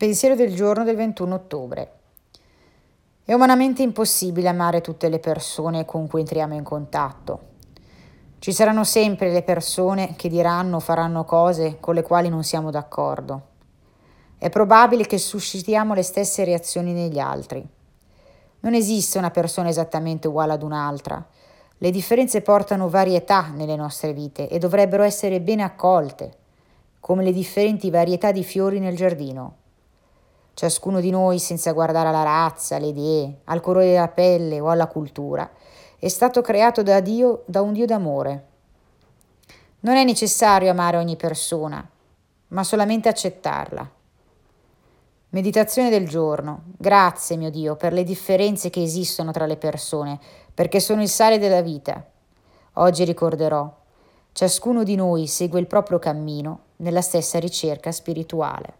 Pensiero del giorno del 21 ottobre. È umanamente impossibile amare tutte le persone con cui entriamo in contatto. Ci saranno sempre le persone che diranno o faranno cose con le quali non siamo d'accordo. È probabile che suscitiamo le stesse reazioni negli altri. Non esiste una persona esattamente uguale ad un'altra. Le differenze portano varietà nelle nostre vite e dovrebbero essere bene accolte, come le differenti varietà di fiori nel giardino. Ciascuno di noi, senza guardare alla razza, alle idee, al colore della pelle o alla cultura, è stato creato da Dio, da un Dio d'amore. Non è necessario amare ogni persona, ma solamente accettarla. Meditazione del giorno. Grazie, mio Dio, per le differenze che esistono tra le persone, perché sono il sale della vita. Oggi ricorderò, ciascuno di noi segue il proprio cammino nella stessa ricerca spirituale.